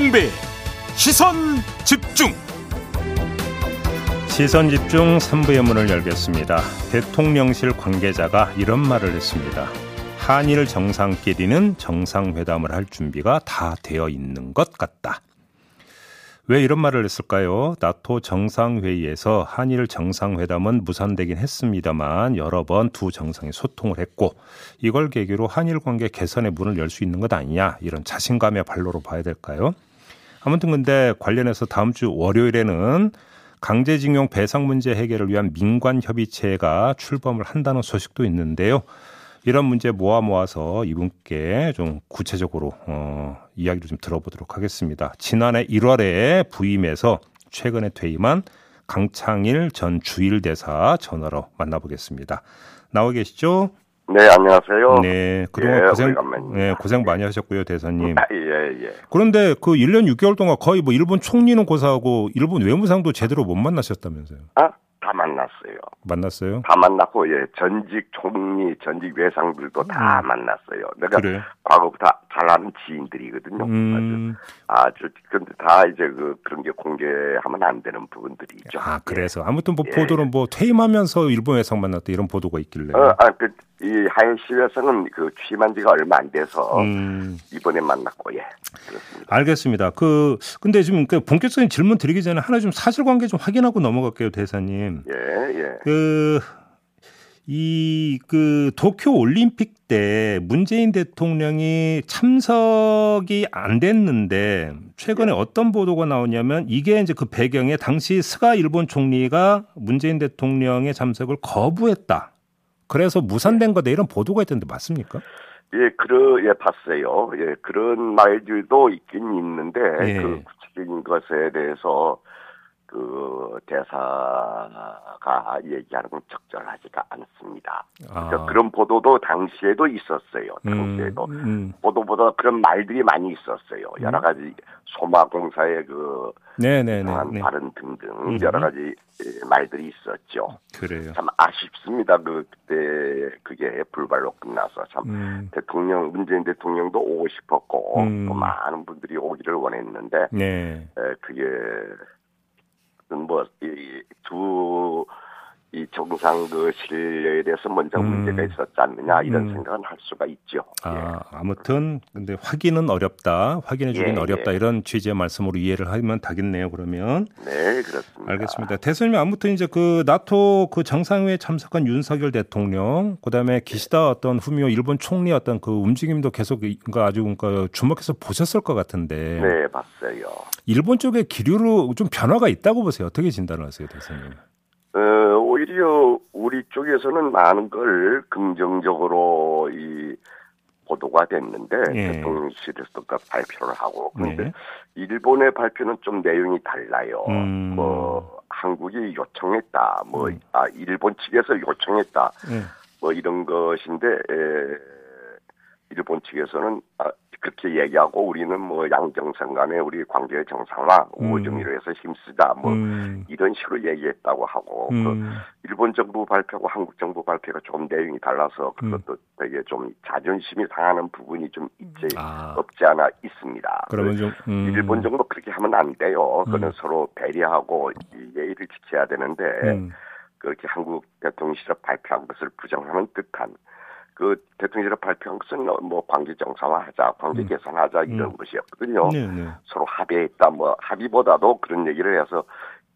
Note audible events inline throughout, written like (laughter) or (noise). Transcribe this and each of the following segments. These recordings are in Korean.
김종배 시선 집중 시선 집중 3부의 문을 열겠습니다. 대통령실 관계자가 이런 말을 했습니다. 한일 정상끼리는 정상회담을 할 준비가 다 되어 있는 것 같다. 왜 이런 말을 했을까요? 나토 정상회의에서 한일 정상회담은 무산되긴 했습니다만 여러 번 두 정상이 소통을 했고 이걸 계기로 한일 관계 개선의 문을 열 수 있는 것 아니냐 이런 자신감의 발로로 봐야 될까요? 아무튼 근데 관련해서 다음 주 월요일에는 강제징용 배상 문제 해결을 위한 민관 협의체가 출범을 한다는 소식도 있는데요. 이런 문제 모아 모아서 이분께 좀 구체적으로 어, 이야기를 좀 들어보도록 하겠습니다. 지난해 1월에 부임해서 최근에 퇴임한 강창일 전 주일대사 전화로 만나보겠습니다. 나와 계시죠? 네, 안녕하세요. 네, 그동안 예, 고생. 네, 고생 많이 하셨고요, 대사님. 아, (laughs) 예, 예. 그런데 그 1년 6개월 동안 거의 뭐 일본 총리는 고사하고 일본 외무상도 제대로 못 만나셨다면서요. 아, 다 만났어요. 만났어요? 다 만났고, 예, 전직 총리, 전직 외상들도 다 만났어요. 내가 음. 그래요? 과거부터 잘 아는 지인들이거든요. 음, 아주, 아주, 근데 다 이제 그, 그런 게 공개하면 안 되는 부분들이 있죠. 아, 그래서 아무튼 뭐 예. 보도는 뭐 퇴임하면서 일본 외상 만났다 이런 보도가 있길래. 어, 아, 그, 이 하이시에서는 그 취임한 지가 얼마 안 돼서 음, 이번에 만났고, 예. 그렇습니다. 알겠습니다. 그 근데 지금 그 본격적인 질문 드리기 전에 하나 좀 사실관계 좀 확인하고 넘어갈게요, 대사님. 예, 예. 그, 이, 그, 도쿄 올림픽 때 문재인 대통령이 참석이 안 됐는데, 최근에 어떤 보도가 나오냐면, 이게 이제 그 배경에 당시 스가 일본 총리가 문재인 대통령의 참석을 거부했다. 그래서 무산된 거다. 이런 보도가 있던데 맞습니까? 예, 그러, 예, 봤어요. 예, 그런 말들도 있긴 있는데, 예. 그 구체적인 것에 대해서, 그, 대사가 얘기하는 건 적절하지가 않습니다. 아. 그러니까 그런 보도도 당시에도 있었어요. 음, 당시에도. 음. 보도보다 그런 말들이 많이 있었어요. 여러 가지 소마공사의 그, 네네네. 이상한 네. 발언 등등, 음. 여러 가지 예, 말들이 있었죠. 그래요. 참 아쉽습니다. 그, 그때 그게 불발로 끝나서 참 음. 대통령 문재인 대통령도 오고 싶었고 음. 또 많은 분들이 오기를 원했는데 네. 에, 그게 뭐 이 두 이 정상 그 신뢰에 대해서 먼저 음. 문제가 있었지 않느냐 이런 음. 생각은 할 수가 있죠. 아, 아무튼 근데 확인은 어렵다. 확인해 주긴 예, 어렵다. 예. 이런 취지의 말씀으로 이해를 하면 되겠네요. 그러면 예. 네 그렇습니다. 알겠습니다. 대선님 아무튼 이제 그 나토 그 정상회에 참석한 윤석열 대통령, 그다음에 기시다 어떤 후미오 일본 총리 어떤 그 움직임도 계속 그러니까 아주 그러니까 주목해서 보셨을 것 같은데 네 봤어요. 일본 쪽의 기류로 좀 변화가 있다고 보세요. 어떻게 진단을 하세요, 대선님? 어, 오히려 우리 쪽에서는 많은 걸 긍정적으로 이 보도가 됐는데 예. 대통령실에서도 그 발표를 하고 그런데 네. 일본의 발표는 좀 내용이 달라요. 음. 뭐 한국이 요청했다, 뭐 음. 아 일본 측에서 요청했다, 예. 뭐 이런 것인데 에, 일본 측에서는 아, 그렇게 얘기하고 우리는 뭐 양정상 간에 우리 관계 정상화 음. 오정위로 해서 힘쓰자 뭐 음. 이런 식으로 얘기했다고 하고 그 음. 일본 정부 발표하고 한국 정부 발표가 좀 내용이 달라서 그것도 되게 좀 자존심이 상하는 부분이 좀 있지 아. 없지 않아 있습니다. 그러면 좀 음. 그 일본 정부 그렇게 하면 안 돼요. 그거는 음. 서로 배려하고 이 예의를 지켜야 되는데 음. 그렇게 한국 대통령실에 발표한 것을 부정하는 듯한 그 대통령실에 발표한 것은 뭐 관계 정상화하자, 관계 음. 개선하자 이런 음. 것이었거든요. 네, 네. 서로 합의했다, 뭐 합의보다도 그런 얘기를 해서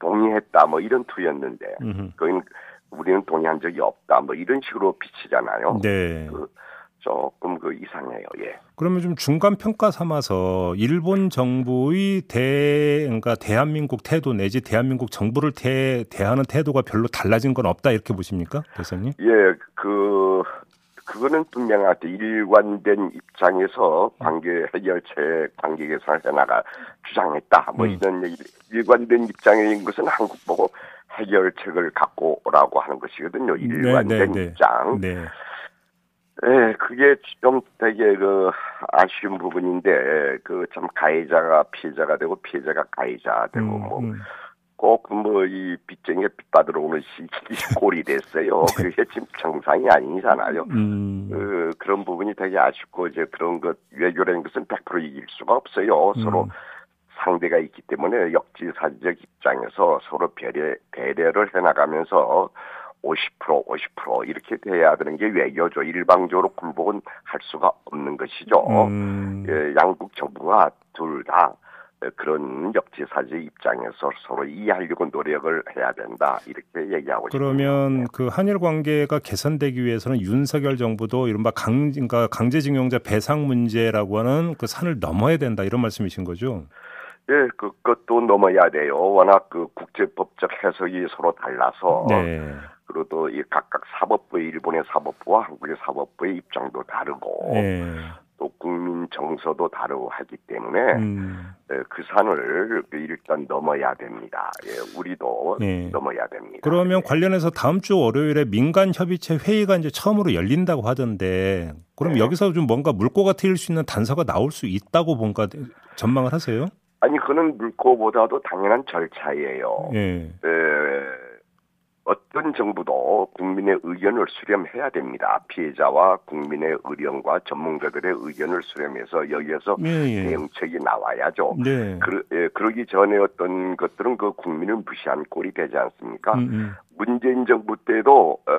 동의했다, 뭐 이런 투였는데. 거기는 우리는 동의한 적이 없다, 뭐 이런 식으로 비치잖아요. 네. 그 조금 그 이상해요. 예. 그러면 좀 중간 평가 삼아서 일본 정부의 대 그러니까 대한민국 태도 내지 대한민국 정부를 대, 대하는 태도가 별로 달라진 건 없다 이렇게 보십니까, 대선님? 예, 그 그거는 분명하게 일관된 입장에서 관계 해결책 관계 개선을 해나가 주장했다. 뭐 음. 이런 얘기 일관된 입장인 것은 한국 보고 해결책을 갖고 오라고 하는 것이거든요. 일관된 네, 네. 입장. 네. 예, 그게 좀 되게 그 아쉬운 부분인데 그 참 가해자가 피해자가 되고 피해자가 가해자 되고 음, 뭐 음. 꼭 뭐 이 빚쟁이가 빚 받으러 오는 시 꼴이 됐어요. 네. 그게 지금 정상이 아니잖아요. 음. 그, 그런 부분이 되게 아쉽고 이제 그런 것 외교라는 것은 100% 이길 수가 없어요. 서로 음. 상대가 있기 때문에 역지사지적 입장에서 서로 배려, 배려를 해나가면서 50% 50% 이렇게 돼야 되는 게 외교죠. 일방적으로 굴복은 할 수가 없는 것이죠. 음. 예, 양국 정부가 둘 다 그런 역지사지 입장에서 서로 이해하려고 노력을 해야 된다 이렇게 얘기하고 그러면 싶습니다. 그 한일 관계가 개선되기 위해서는 윤석열 정부도 이른바 강, 그러니까 강제징용자 배상 문제라고 하는 그 산을 넘어야 된다 이런 말씀이신 거죠? 예, 그 것도 넘어야 돼요. 워낙 그 국제법적 해석이 서로 달라서 네. 그리고 또 이 각각 사법부의 일본의 사법부와 한국의 사법부의 입장도 다르고 네. 또 국민 정서도 다르고 하기 때문에 음. 예, 그 산을 일단 넘어야 됩니다. 예, 우리도 네. 넘어야 됩니다. 그러면 예. 관련해서 다음 주 월요일에 민간 협의체 회의가 이제 처음으로 열린다고 하던데 그럼 네. 여기서 좀 뭔가 물꼬가 트일 수 있는 단서가 나올 수 있다고 뭔가 전망을 하세요? 아니 그는 물꼬보다도 당연한 절차예요. 예. 에, 어떤 정부도 국민의 의견을 수렴해야 됩니다. 피해자와 국민의 의견과 전문가들의 의견을 수렴해서 여기에서 예, 예. 대응책이 나와야죠. 네. 그러, 예, 그러기 전에 어떤 것들은 그 국민을 무시한 꼴이 되지 않습니까? 음, 음. 문재인 정부 때도 어,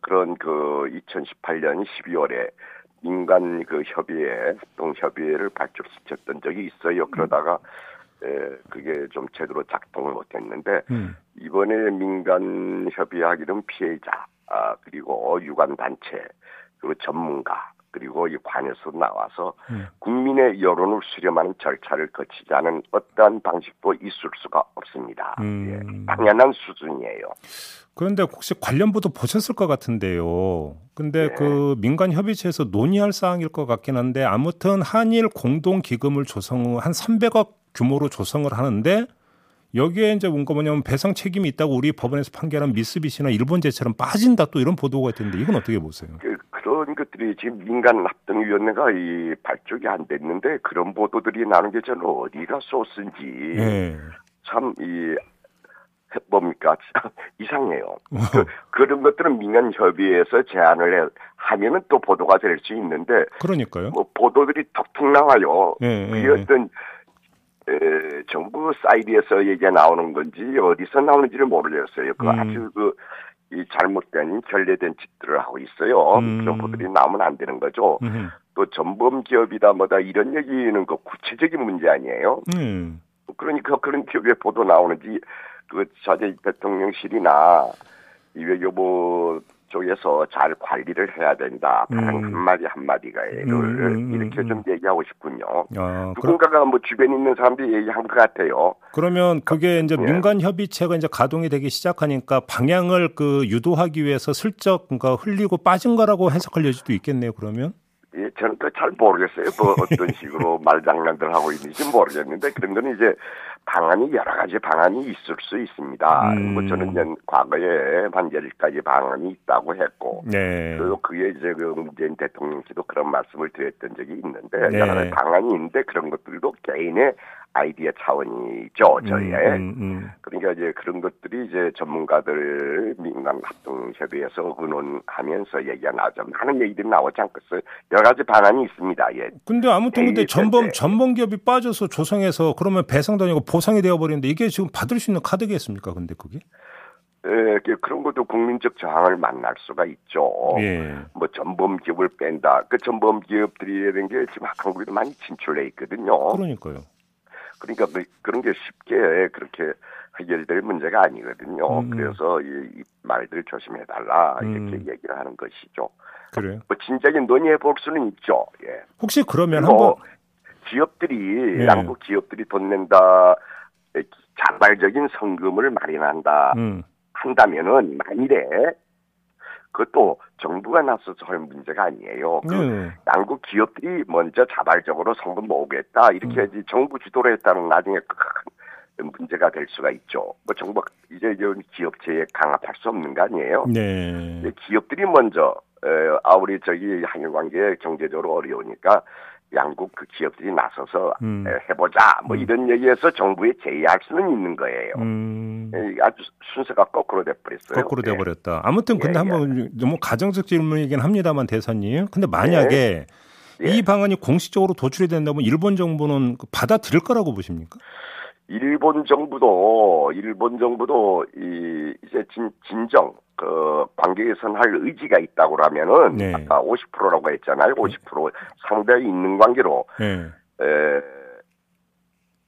그런 그 2018년 12월에 민간 그 협의회, 합동 협의회를 발족시켰던 적이 있어요. 그러다가 에, 그게 좀 제대로 작동을 못했는데 음. 이번에 민간 협의하기는 피해자, 아, 그리고 유관 단체, 그리고 전문가, 그리고 이 관에서 나와서 음. 국민의 여론을 수렴하는 절차를 않은 어떠한 방식도 있을 수가 없습니다. 음. 예, 당연한 수준이에요. 그런데 혹시 관련부도 보셨을 것 같은데요. 근데 네. 그 민간 협의체에서 논의할 사항일 것 같긴 한데 아무튼 한일 공동 기금을 조성 한 300억 규모로 조성을 하는데 여기에 이제 뭔가 뭐냐면 배상 책임이 있다고 우리 법원에서 판결한 미쓰비시나 일본제처럼 빠진다 또 이런 보도가 있던데 이건 어떻게 보세요? 그, 그런 것들이 지금 민간 합동위원회가 이 발족이 안 됐는데 그런 보도들이 나는 게 저는 어디가 소스인지 네. 참이 뭡니까 (laughs) 이상해요. 그, 그런 것들은 민간 협의회에서 제안을 해, 하면은 또 보도가 될 수 있는데 그러니까요. 뭐 보도들이 톡톡 나와요. 네, 네, 어떤 에, 정부 사이드에서 얘기가 나오는 건지 어디서 나오는지를 모르겠어요. 그 음. 아주 그, 이 잘못된 결례된 짓들을 하고 있어요. 음. 보도들이 나오면 안 되는 거죠. 음. 또 전범 기업이다 뭐다 이런 얘기는 그 구체적인 문제 아니에요. 음. 그러니까 그런 기업의 보도 나오는지 그 자제 대통령실이나 이 외교부 쪽에서 잘 관리를 해야 된다. 단 음. 한마디 한마디가를 음, 음, 이렇게 음. 좀 얘기하고 싶군요. 아, 누군가가 그럼, 뭐 주변에 있는 사람들이 얘기한 것 같아요. 그러면 그게 이제 예. 민간 협의체가 이제 가동이 되기 시작하니까 방향을 그 유도하기 위해서 슬쩍 그러니까 흘리고 빠진 거라고 해석할 여지도 있겠네요. 그러면. 예, 저는 또 잘 모르겠어요. 뭐 어떤 (laughs) 식으로 말장난들 하고 있는지 모르겠는데 그런 거는 이제 방안이 여러 가지 방안이 있을 수 있습니다. 음. 뭐 저는 과거에 한 열가지 방안이 있다고 했고, 네. 그리고 그게 이제 그 문재인 대통령께도 그런 말씀을 드렸던 적이 있는데 네. 여러 가지 방안이 있는데 그런 것들도 개인의 아이디어 차원이죠, 음, 저희의. 음, 음, 그러니까 이제 그런 것들이 이제 전문가들 민간 합동협의에서 의논하면서 얘기가 나오죠. 많은 얘기들이 나오지 않겠어요. 여러 가지 방안이 있습니다. 예. 근데 아무튼 근데 전범, 전범 기업이 빠져서 조성해서 그러면 배상도 아니고 보상이 되어버리는데 이게 지금 받을 수 있는 카드겠습니까? 근데 그게? 예, 그런 것도 국민적 저항을 만날 수가 있죠. 예. 뭐 전범 기업을 뺀다. 그 전범 기업들이라는 게 지금 한국에도 많이 진출해 있거든요. 그러니까요. 그러니까 뭐 그런 게 쉽게 그렇게 해결될 문제가 아니거든요. 음. 그래서 이, 이 말들 조심해 달라 이렇게 음. 얘기를 하는 것이죠. 그래요? 뭐 진작에 논의해 볼 수는 있죠. 예. 혹시 그러면 한번 기업들이 예. 양국 기업들이 돈 낸다 자발적인 성금을 마련한다 음. 한다면은 만일에 그것도 정부가 나서서 할 문제가 아니에요. 그 네. 양국 기업들이 먼저 자발적으로 성금 모으겠다 이렇게 음. 해야지 정부 주도로 했다는 나중에 큰 문제가 될 수가 있죠. 뭐 정부 이제 이런 기업체에 강압할 수 없는 거 아니에요. 네. 기업들이 먼저 에, 아 우리 저기 한일 관계 경제적으로 어려우니까 양국 그 기업들이 나서서 음. 해보자 뭐 음. 이런 얘기에서 정부에 제의할 수는 있는 거예요. 음. 아주 순서가 거꾸로 돼버렸어요. 거꾸로 돼버렸다. 아무튼 근데 예, 한번 예. 너무 가정적 질문이긴 합니다만 대사님. 근데 만약에 예. 예. 이 방안이 공식적으로 도출이 된다면 일본 정부는 그 받아들일 거라고 보십니까? 일본 정부도 일본 정부도 이 이제 진, 진정 그 관계 개선할 의지가 있다고 하면은 네. 아까 50%라고 했잖아요. 50% 상대에 있는 관계로 네. 에,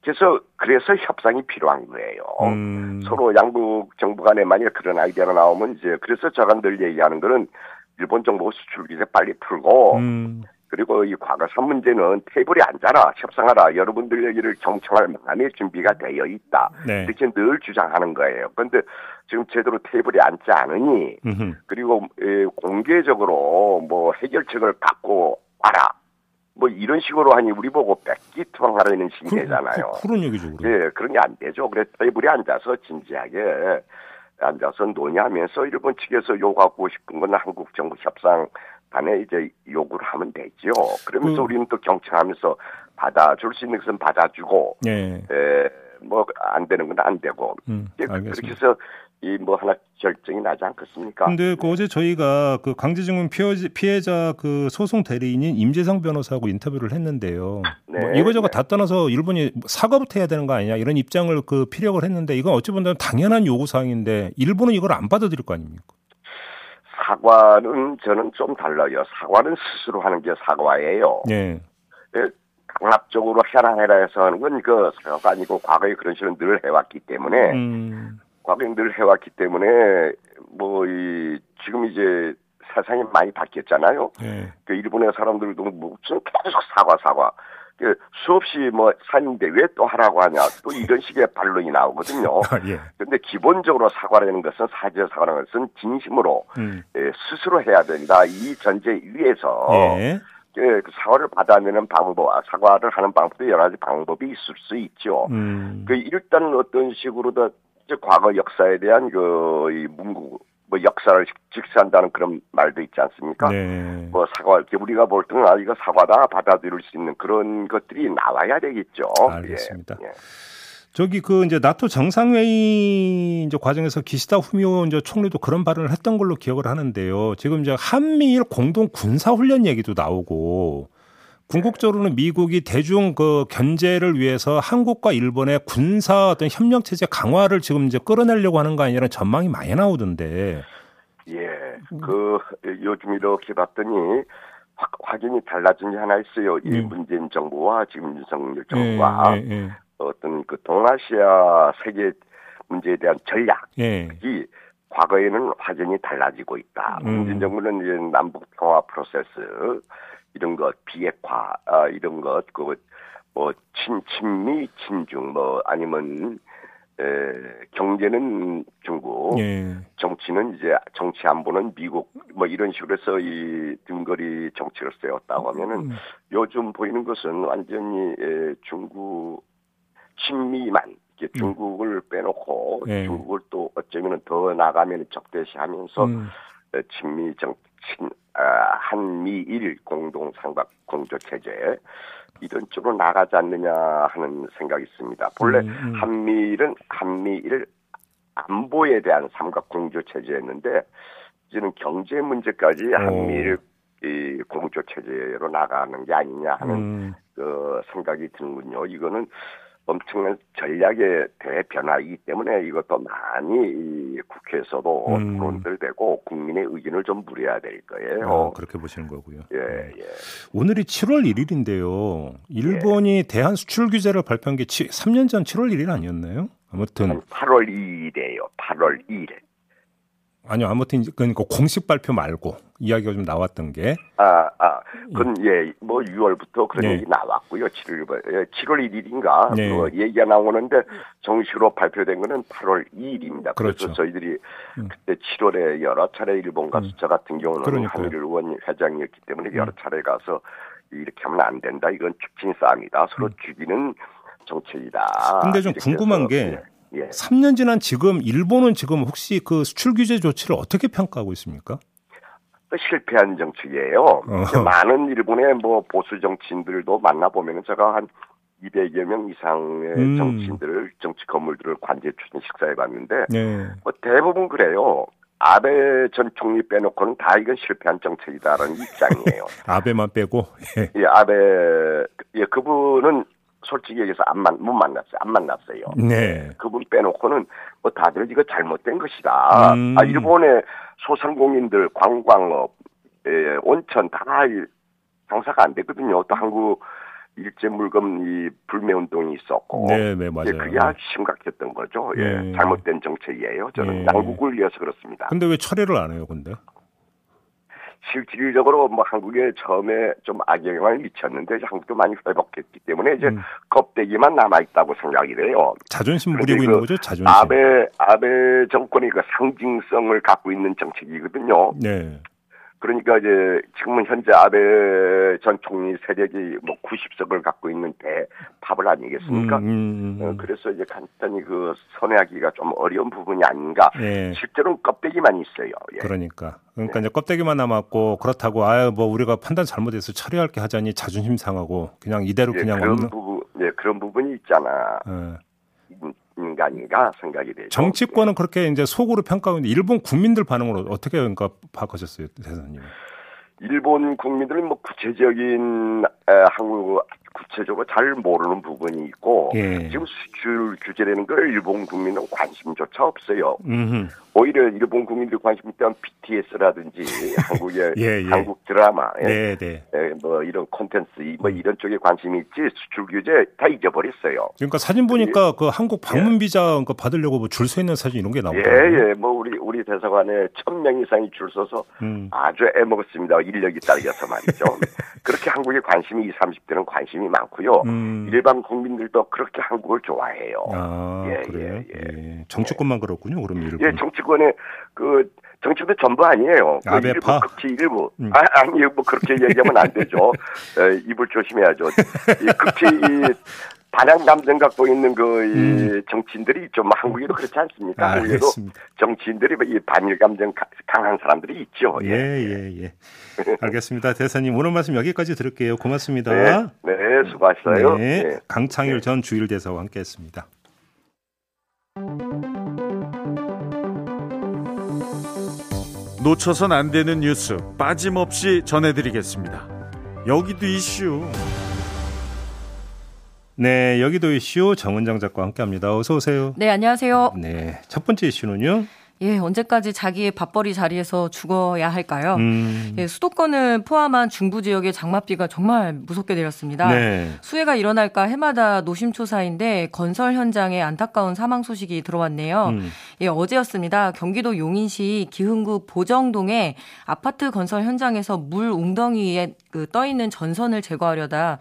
그래서 그래서 협상이 필요한 거예요. 음. 서로 양국 정부 간에 만약 그런 아이디어가 나오면 이제 그래서 저간 늘 얘기하는 거는 일본 정부 수출 규제 빨리 풀고 음. 그리고 이 과거산 문제는 테이블에 앉아라 협상하라 여러분들 얘기를 경청할 만함의 준비가 되어 있다 네. 이렇게 늘 주장하는 거예요. 그런데 지금 제대로 테이블에 앉지 않으니 음흠. 그리고 공개적으로 뭐 해결책을 갖고 와라 뭐 이런 식으로 하니 우리 보고 뺏기 투항하라는 신계잖아요. 그, 런 얘기죠. 그럼. 예, 그런 게 안 되죠. 그래서 테이블에 앉아서 진지하게 앉아서 논의하면서 일본 측에서 요구하고 싶은 건 한국 정부 협상 단에 이제 요구를 하면 되죠. 그러면서 그, 우리는 또 경청하면서 받아줄 수 있는 것은 받아주고, 예. 에, 뭐 안 되는 건 안 되고, 음, 그렇게 해서 이뭐 하나 결정이 나지 않겠습니까? 근데 그 어제 저희가 그 강제징용 피해자, 그 소송 대리인인 임재상 변호사하고 인터뷰를 했는데요. 네, 뭐 이거저거 네. 다 떠나서 일본이 사과부터 해야 되는 거 아니냐 이런 입장을 그 피력을 했는데 이건 어찌 보면 당연한 요구 사항인데 일본은 이걸 안 받아들일 거 아닙니까? 사과는 저는 좀 달라요. 사과는 스스로 하는 게 사과예요. 네. 강압적으로 해라 해라 해서 하는 건 그 사과가 아니고 과거에 그런 식으로 늘 해왔기 때문에 음. 과거에 늘 해왔기 때문에 뭐 이 지금 이제 세상이 많이 바뀌었잖아요. 네. 그 일본의 사람들도 무슨 계속 사과 사과. 그 수없이 뭐 사는데 왜 또 하라고 하냐 또 이런 식의 반론이 나오거든요. (laughs) 아, 예. 근데 기본적으로 사과라는 것은 사죄 사과라는 것은 진심으로 음. 예, 스스로 해야 된다. 이 전제 위에서 예. 예, 그 사과를 받아내는 방법, 사과를 하는 방법도 여러 가지 방법이 있을 수 있죠. 음. 그 일단 어떤 식으로든 과거 역사에 대한 그 이 문구 뭐 역사를 직시한다는 그런 말도 있지 않습니까? 네. 뭐 사과 우리가 볼 때는 아 이거 사과다 받아들일 수 있는 그런 것들이 나와야 되겠죠. 알겠습니다. 예. 예. 저기 그 이제 나토 정상회의 이제 과정에서 기시다 후미오 이제 총리도 그런 발언을 했던 걸로 기억을 하는데요. 지금 이제 한미일 공동 군사 훈련 얘기도 나오고 궁극적으로는 미국이 대중 그 견제를 위해서 한국과 일본의 군사 어떤 협력 체제 강화를 지금 이제 끌어내려고 하는 거 아니냐는 전망이 많이 나오던데. 예, 그 요즘 이렇게 봤더니 확, 확연히 달라진 게 하나 있어요. 이 음. 문재인 정부와 지금 윤석열 정부와 예, 예, 예. 어떤 그 동아시아 세계 문제에 대한 전략이 예. 과거에는 확연히 달라지고 있다. 음. 문재인 정부는 이제 남북 평화 프로세스 이런 것 비핵화 아, 이런 것 그 뭐 친, 친미 친중 뭐 아니면 에, 경제는 중국, 예. 정치는 이제 정치 안보는 미국, 뭐 이런 식으로 해서 이 등거리 정책을 세웠다고 하면은 음. 요즘 보이는 것은 완전히 에, 중국 친미만 이렇게 음. 중국을 빼놓고 예. 중국을 또 어쩌면은 더 나가면 적대시하면서 음. 친미 정 친, 아, 한미일 공동 삼각 공조 체제 이런 쪽으로 나가지 않느냐 하는 생각이 있습니다. 본래 음, 음. 한미일은 한미일 안보에 대한 삼각 공조 체제였는데 이제는 경제 문제까지 한미일 이 공조 체제로 나가는 게 아니냐 하는 음. 그 생각이 드는군요. 이거는 엄청난 전략의 대변화이기 때문에 이것도 많이 국회에서도 음. 토론들 되고 국민의 의견을 좀 물어야 될 거예요. 아, 그렇게 보시는 거고요. 예, 네. 예. 오늘이 7월 1일인데요. 일본이 예. 대한 수출 규제를 발표한 게 3년 전 7월 1일 아니었나요? 아무튼 8월 2일이에요. 8월 2일. 아니요, 아무튼 그러니까 공식 발표 말고 이야기가 좀 나왔던 게. 아, 아, 그건 예, 뭐 6월부터 그런 네. 얘기 나왔고요. 7월 7월 1일인가 네. 뭐 얘기가 나오는데 정식으로 발표된 거는 8월 2일입니다. 그렇죠. 그래서 저희들이 음. 그때 7월에 여러 차례 일본 가서 음. 저 같은 경우는 그러니까요. 한일 의원 회장이었기 때문에 여러 음. 차례 가서 이렇게 하면 안 된다. 이건 축진 싸움이다. 서로 음. 죽이는 정책이다. 근데 좀 궁금한 게. 예. 예. 3년 지난 지금 일본은 지금 혹시 그 수출 규제 조치를 어떻게 평가하고 있습니까? 실패한 정책이에요. 어. 많은 일본의 뭐 보수 정치인들도 만나보면 제가 한 200여 명 이상의 음. 정치인들을 정치 건물들을 관제 추진 식사해 봤는데 네. 뭐 대부분 그래요. 아베 전 총리 빼놓고는 다 이건 실패한 정책이다라는 입장이에요. (laughs) 아베만 빼고 예. 예, 아베 예 그분은 솔직히 얘기해서 안 만, 못 만났어요. 안 만났어요. 네. 그분 빼놓고는 뭐 다들 이거 잘못된 것이다. 음. 아, 일본의 소상공인들, 관광업, 예, 온천 다 장사가 안 되거든요. 또 한국 일제 물금 이 불매 운동이 있었고, 네, 네 맞아요. 예, 그게 아주 심각했던 거죠. 예, 네. 잘못된 정책이에요. 저는 네. 양국을 위해서 그렇습니다. 근데 왜 철회를 안 해요, 근데? 실질적으로 뭐 한국에 처음에 좀 악영향을 미쳤는데 한국도 많이 회복했기 때문에 이제 음. 껍데기만 남아 있다고 생각이 돼요. 자존심 부리고 있는 그 거죠, 자존심. 아베 아베 정권이 그 상징성을 갖고 있는 정책이거든요. 네. 그러니까 이제 지금은 현재 아베 전 총리 세력이 뭐 90석을 갖고 있는 대파을 아니겠습니까? 음, 음, 음. 어, 그래서 이제 간단히 그 선회하기가 좀 어려운 부분이 아닌가. 예. 실제로는 껍데기만 있어요. 예. 그러니까 그러니까 네. 이제 껍데기만 남았고 그렇다고 아유 뭐 우리가 판단 잘못해서 처리할 게 하자니 자존심 상하고 그냥 이대로 예, 그냥 그런 없는... 부분, 예 그런 부분이 있잖아. 예. 인간인가 생각이 되죠. 정치권은 네. 그렇게 이제 속으로 평가하는데 일본 국민들 반응으로 어떻게 그러니까 파악하셨어요, 대사님? 일본 국민들은 뭐 구체적인 한국 구체적으로 잘 모르는 부분이 있고 예. 지금 수출 규제라는 걸 일본 국민은 관심조차 없어요. 음흠. 오히려 일본 국민들 관심 있다면 BTS라든지 (laughs) 한국의 예, 예. 한국 드라마, 예, 네, 네. 예, 뭐 이런 콘텐츠, 뭐 음. 이런 쪽에 관심이 있지 수출 규제 다 잊어버렸어요. 그러니까 사진 보니까 그 한국 방문 비자 그 받으려고 뭐 줄 서 있는 사진 이런 게 나오더라고요. 예, 예, 뭐 우리 우리 대사관에 천 명 이상이 줄 서서 음. 아주 애먹었습니다. 인력이 딸려서 말이죠. (laughs) 그렇게 한국에 관심이 20, 30대는 관심이 많고요. 음. 일반 국민들도 그렇게 한국을 좋아해요. 아, 예, 그래요? 예, 예. 예. 정치권만 그렇군요. 그럼 일본. 예, 정치 권의 그 정치도 전부 아니에요. 그? 일부 극치 일부. 음. 아, 아니, 뭐 그렇게 얘기하면 안 되죠. (laughs) 에, 입을 조심해야죠. 이 극치 이 반항 감정 갖고 있는 그 음. 정치인들이 좀 한국에도 그렇지 않습니까? 한국에도 정치인들이 이 반일 감정 강한 사람들이 있죠. 예, 예, 예. 알겠습니다. 대사님 오늘 말씀 여기까지 들을게요. 고맙습니다. 네, 네 수고하셨어요. 네, 네. 강창일 네. 전 주일 대사와 함께했습니다. 놓쳐선 안 되는 뉴스 빠짐없이 전해드리겠습니다. 여기도 이슈. 네, 여기도 이슈 정은정 작가와 함께합니다. 어서 오세요. 네, 안녕하세요. 네, 첫 번째 이슈는요. 예, 언제까지 자기의 밥벌이 자리에서 죽어야 할까요? 음. 예, 수도권을 포함한 중부 지역의 장맛비가 정말 무섭게 내렸습니다. 네. 수해가 일어날까 해마다 노심초사인데 건설 현장에 안타까운 사망 소식이 들어왔네요. 음. 예, 어제였습니다. 경기도 용인시 기흥구 보정동의 아파트 건설 현장에서 물 웅덩이 위에 그 떠 있는 전선을 제거하려다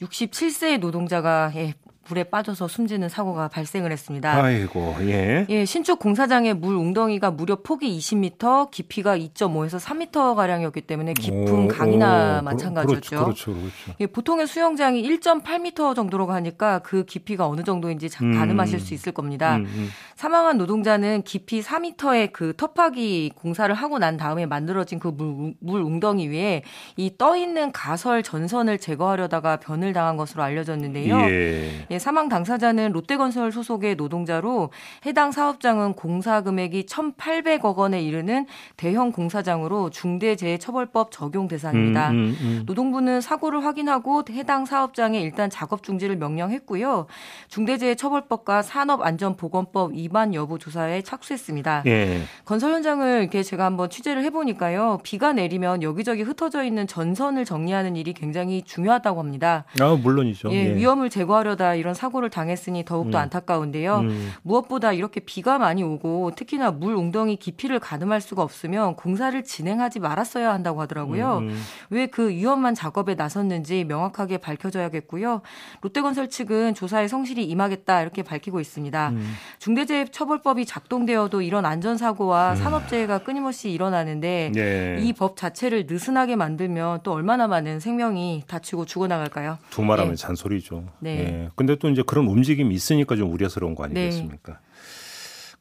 67세의 노동자가 예, 물에 빠져서 숨지는 사고가 발생을 했습니다. 아이고, 예. 예, 신축 공사장의 물 웅덩이가 무려 폭이 20m, 깊이가 2.5에서 3m 가량이었기 때문에 깊은 오, 강이나 오, 마찬가지였죠. 그렇죠, 그렇죠, 그렇죠. 예, 보통의 수영장이 1.8m 정도로 가니까 그 깊이가 어느 정도인지 음. 가늠하실 수 있을 겁니다. 음, 음. 사망한 노동자는 깊이 4m의 그 터파기 공사를 하고 난 다음에 만들어진 그 물, 물 웅덩이 위에 이 떠 있는 가설 전선을 제거하려다가 변을 당한 것으로 알려졌는데요. 예. 예, 사망 당사자는 롯데건설 소속의 노동자로 해당 사업장은 공사 금액이 1,800억 원에 이르는 대형 공사장으로 중대재해처벌법 적용 대상입니다. 음, 음, 음. 노동부는 사고를 확인하고 해당 사업장에 일단 작업 중지를 명령했고요. 중대재해처벌법과 산업안전보건법 위반 여부 조사에 착수했습니다. 예. 건설 현장을 이렇게 제가 한번 취재를 해보니까요. 비가 내리면 여기저기 흩어져 있는 전선을 정리하는 일이 굉장히 중요하다고 합니다. 아, 물론이죠. 예, 예. 위험을 제거하려다 이런 사고를 당했으니 더욱더 음. 안타까운데요. 음. 무엇보다 이렇게 비가 많이 오고 특히나 물 웅덩이 깊이를 가늠할 수가 없으면 공사를 진행하지 말았어야 한다고 하더라고요. 음. 음. 왜그 위험한 작업에 나섰는지 명확하게 밝혀져야겠고요. 롯데건설 측은 조사에 성실히 임하겠다 이렇게 밝히고 있습니다. 음. 중대재해처벌법이 작동되어도 이런 안전사고와 음. 산업재해가 끊임없이 일어나는데 네. 이법 자체를 느슨하게 만들면 또 얼마나 많은 생명이 다치고 죽어나갈까요? 두 말하면 네. 잔소리죠. 네. 네. 근데 또 이제 그런 움직임이 있으니까 좀 우려스러운 거 아니겠습니까? 네.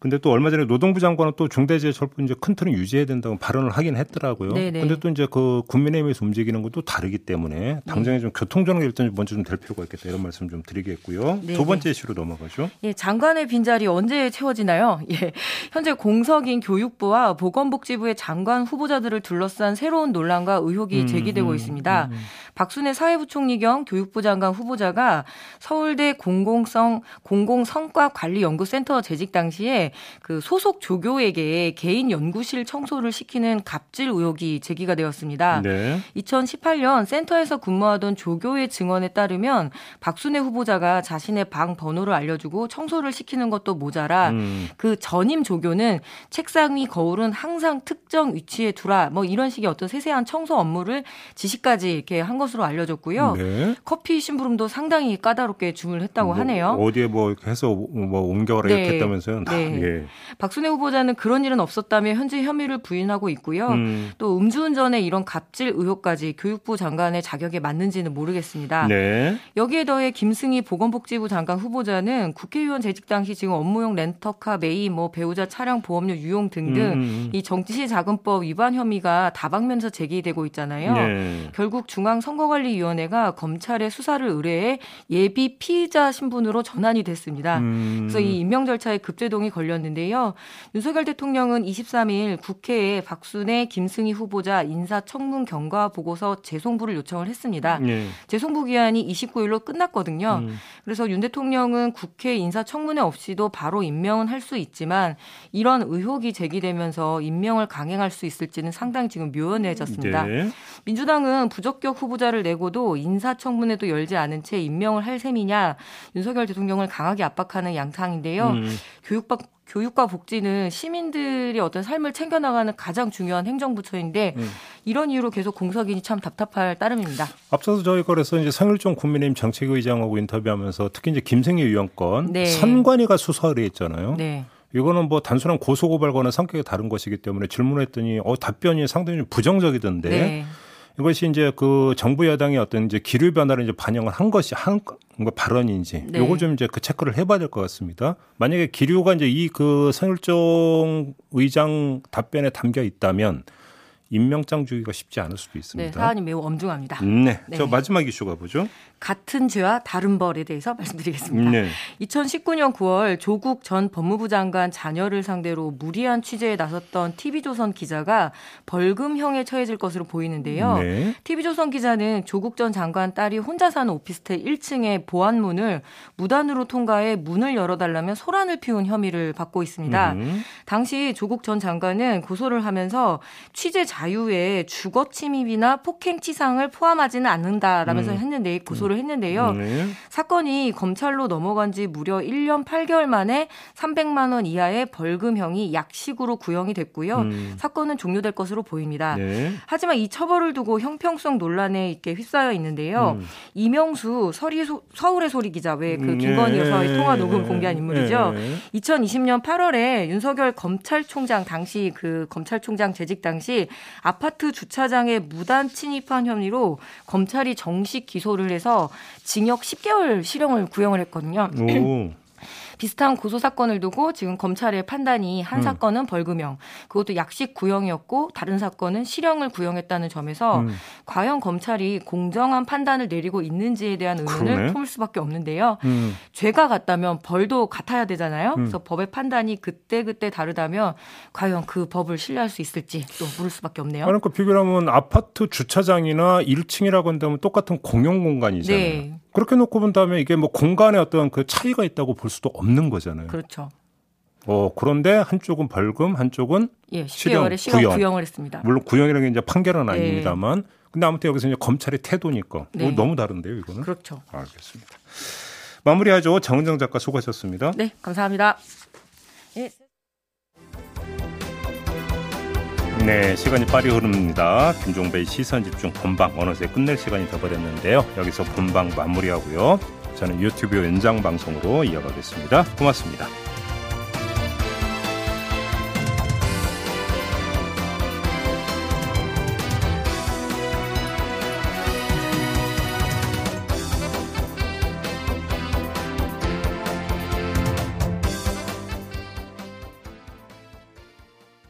근데 또 얼마 전에 노동부 장관은 또 중대재해처벌 이제 큰 틀은 유지해야 된다고 발언을 하긴 했더라고요. 네네. 근데 또 이제 그 국민의힘에서 움직이는 것도 다르기 때문에 당장에 좀 교통정리 일단 먼저 좀 될 필요가 있겠다 이런 말씀 좀 드리겠고요. 네네. 두 번째 이슈로 넘어가죠. 예, 장관의 빈자리 언제 채워지나요? 예. 현재 공석인 교육부와 보건복지부의 장관 후보자들을 둘러싼 새로운 논란과 의혹이 음, 제기되고 음, 있습니다. 음, 음. 박순애 사회부총리 겸 교육부 장관 후보자가 서울대 공공성 공공성과관리연구센터 재직 당시에 그 소속 조교에게 개인 연구실 청소를 시키는 갑질 의혹이 제기가 되었습니다. 네. 2018년 센터에서 근무하던 조교의 증언에 따르면 박순애 후보자가 자신의 방 번호를 알려주고 청소를 시키는 것도 모자라 음. 그 전임 조교는 책상 위 거울은 항상 특정 위치에 두라 뭐 이런 식의 어떤 세세한 청소 업무를 지시까지 이렇게 한 것으로 알려졌고요. 네. 커피 심부름도 상당히 까다롭게 주문을 했다고 뭐, 하네요. 어디에 뭐 해서 뭐 옮겨라 네. 이렇게 했다면서요? 네. 예. 박순애 후보자는 그런 일은 없었다며 현재 혐의를 부인하고 있고요. 음. 또 음주운전에 이런 갑질 의혹까지 교육부 장관의 자격에 맞는지는 모르겠습니다. 네. 여기에 더해 김승희 보건복지부 장관 후보자는 국회의원 재직 당시 지금 업무용 렌터카 매입, 뭐 배우자 차량 보험료 유용 등등 음. 음, 음. 이 정치자금법 위반 혐의가 다방면에서 제기되고 있잖아요. 네. 결국 중앙선거관리위원회가 검찰에 수사를 의뢰해 예비 피의자 신분으로 전환이 됐습니다. 음. 그래서 이 임명 절차에 급제동이 걸 렸는데요. 윤석열 대통령은 23일 국회에 박순애, 김승희 후보자 인사청문 경과 보고서 재송부를 요청을 했습니다. 네. 재송부 기한이 29일로 끝났거든요. 음. 그래서 윤 대통령은 국회 인사청문회 없이도 바로 임명은 할 수 있지만 이런 의혹이 제기되면서 임명을 강행할 수 있을지는 상당히 지금 묘연해졌습니다. 네. 민주당은 부적격 후보자를 내고도 인사청문회도 열지 않은 채 임명을 할 셈이냐 윤석열 대통령을 강하게 압박하는 양상인데요. 음. 교육박 교육과 복지는 시민들이 어떤 삶을 챙겨나가는 가장 중요한 행정부처인데 음. 이런 이유로 계속 공석인이 참 답답할 따름입니다. 앞서서 저희 거래서 이제 성일종 국민의힘 정책의장하고 인터뷰하면서 특히 이제 김생희 의원 건 네. 선관위가 수사를 했잖아요. 네. 이거는 뭐 단순한 고소고발과는 성격이 다른 것이기 때문에 질문했더니 어 답변이 상당히 좀 부정적이던데 네. 이것이 이제 그 정부 여당의 어떤 이제 기류 변화를 이제 반영을 한 것이 한 발언인지 네. 요걸 좀 이제 그 체크를 해봐야 될 것 같습니다. 만약에 기류가 이제 이 그 성일종 의장 답변에 담겨 있다면 임명장 주기가 쉽지 않을 수도 있습니다. 네, 사안이 매우 엄중합니다. 네. 네. 저 마지막 이슈가 뭐죠? 같은 죄와 다른 벌에 대해서 (laughs) 말씀드리겠습니다. 네. 2019년 9월 조국 전 법무부 장관 자녀를 상대로 무리한 취재에 나섰던 TV조선 기자가 벌금형에 처해질 것으로 보이는데요. 네. TV조선 기자는 조국 전 장관 딸이 혼자 사는 오피스텔 1층의 보안문을 무단으로 통과해 문을 열어달라며 소란을 피운 혐의를 받고 있습니다. 음. 당시 조국 전 장관은 고소를 하면서 취재 자 유에 주거 침입이나 폭행 치상을 포함하지는 않는다라면서 음. 했는데 고소를 고소를 했는데요. 네. 사건이 검찰로 넘어간 지 무려 1년 8개월 만에 300만 원 이하의 벌금형이 약식으로 구형이 됐고요. 음. 사건은 종료될 것으로 보입니다. 네. 하지만 이 처벌을 두고 형평성 논란에 있게 휩싸여 있는데요. 음. 이명수 서리 소, 서울의 소리 기자 왜그 네. 김건희 여사의 통화 녹음 공개한 인물이죠. 2020년 8월에 윤석열 검찰총장 당시 그 검찰총장 재직 당시 아파트 주차장에 무단 침입한 혐의로 검찰이 정식 기소를 해서 징역 10개월 실형을 구형을 했거든요. 비슷한 고소 사건을 두고 지금 검찰의 판단이 한 음. 사건은 벌금형, 그것도 약식 구형이었고 다른 사건은 실형을 구형했다는 점에서 음. 과연 검찰이 공정한 판단을 내리고 있는지에 대한 의문을 그러네. 품을 수밖에 없는데요. 음. 죄가 같다면 벌도 같아야 되잖아요. 음. 그래서 법의 판단이 그때 그때 다르다면 과연 그 법을 신뢰할 수 있을지 또 물을 수밖에 없네요. 그러니까 비교하면 아파트 주차장이나 1층이라고 한다면 똑같은 공용 공간이잖아요. 네. 그렇게 놓고 본다면 이게 뭐 공간에 어떤 그 차이가 있다고 볼 수도 없는 거잖아요. 그렇죠. 어, 그런데 한쪽은 벌금, 한쪽은 예, 실형, 실형 구형. 구형을 했습니다. 물론 구형이라는 게 이제 판결은 네. 아닙니다만 근데 아무튼 여기서 이제 검찰의 태도니까 네. 너무 다른데요, 이거는. 그렇죠. 알겠습니다. 마무리하죠. 정은정 작가 수고하셨습니다. 네, 감사합니다. 예. 네, 시간이 빠르게 흐릅니다. 김종배의 시선 집중 본방 어느새 끝낼 시간이 되어버렸는데요. 여기서 본방 마무리하고요. 저는 유튜브 연장 방송으로 이어가겠습니다. 고맙습니다.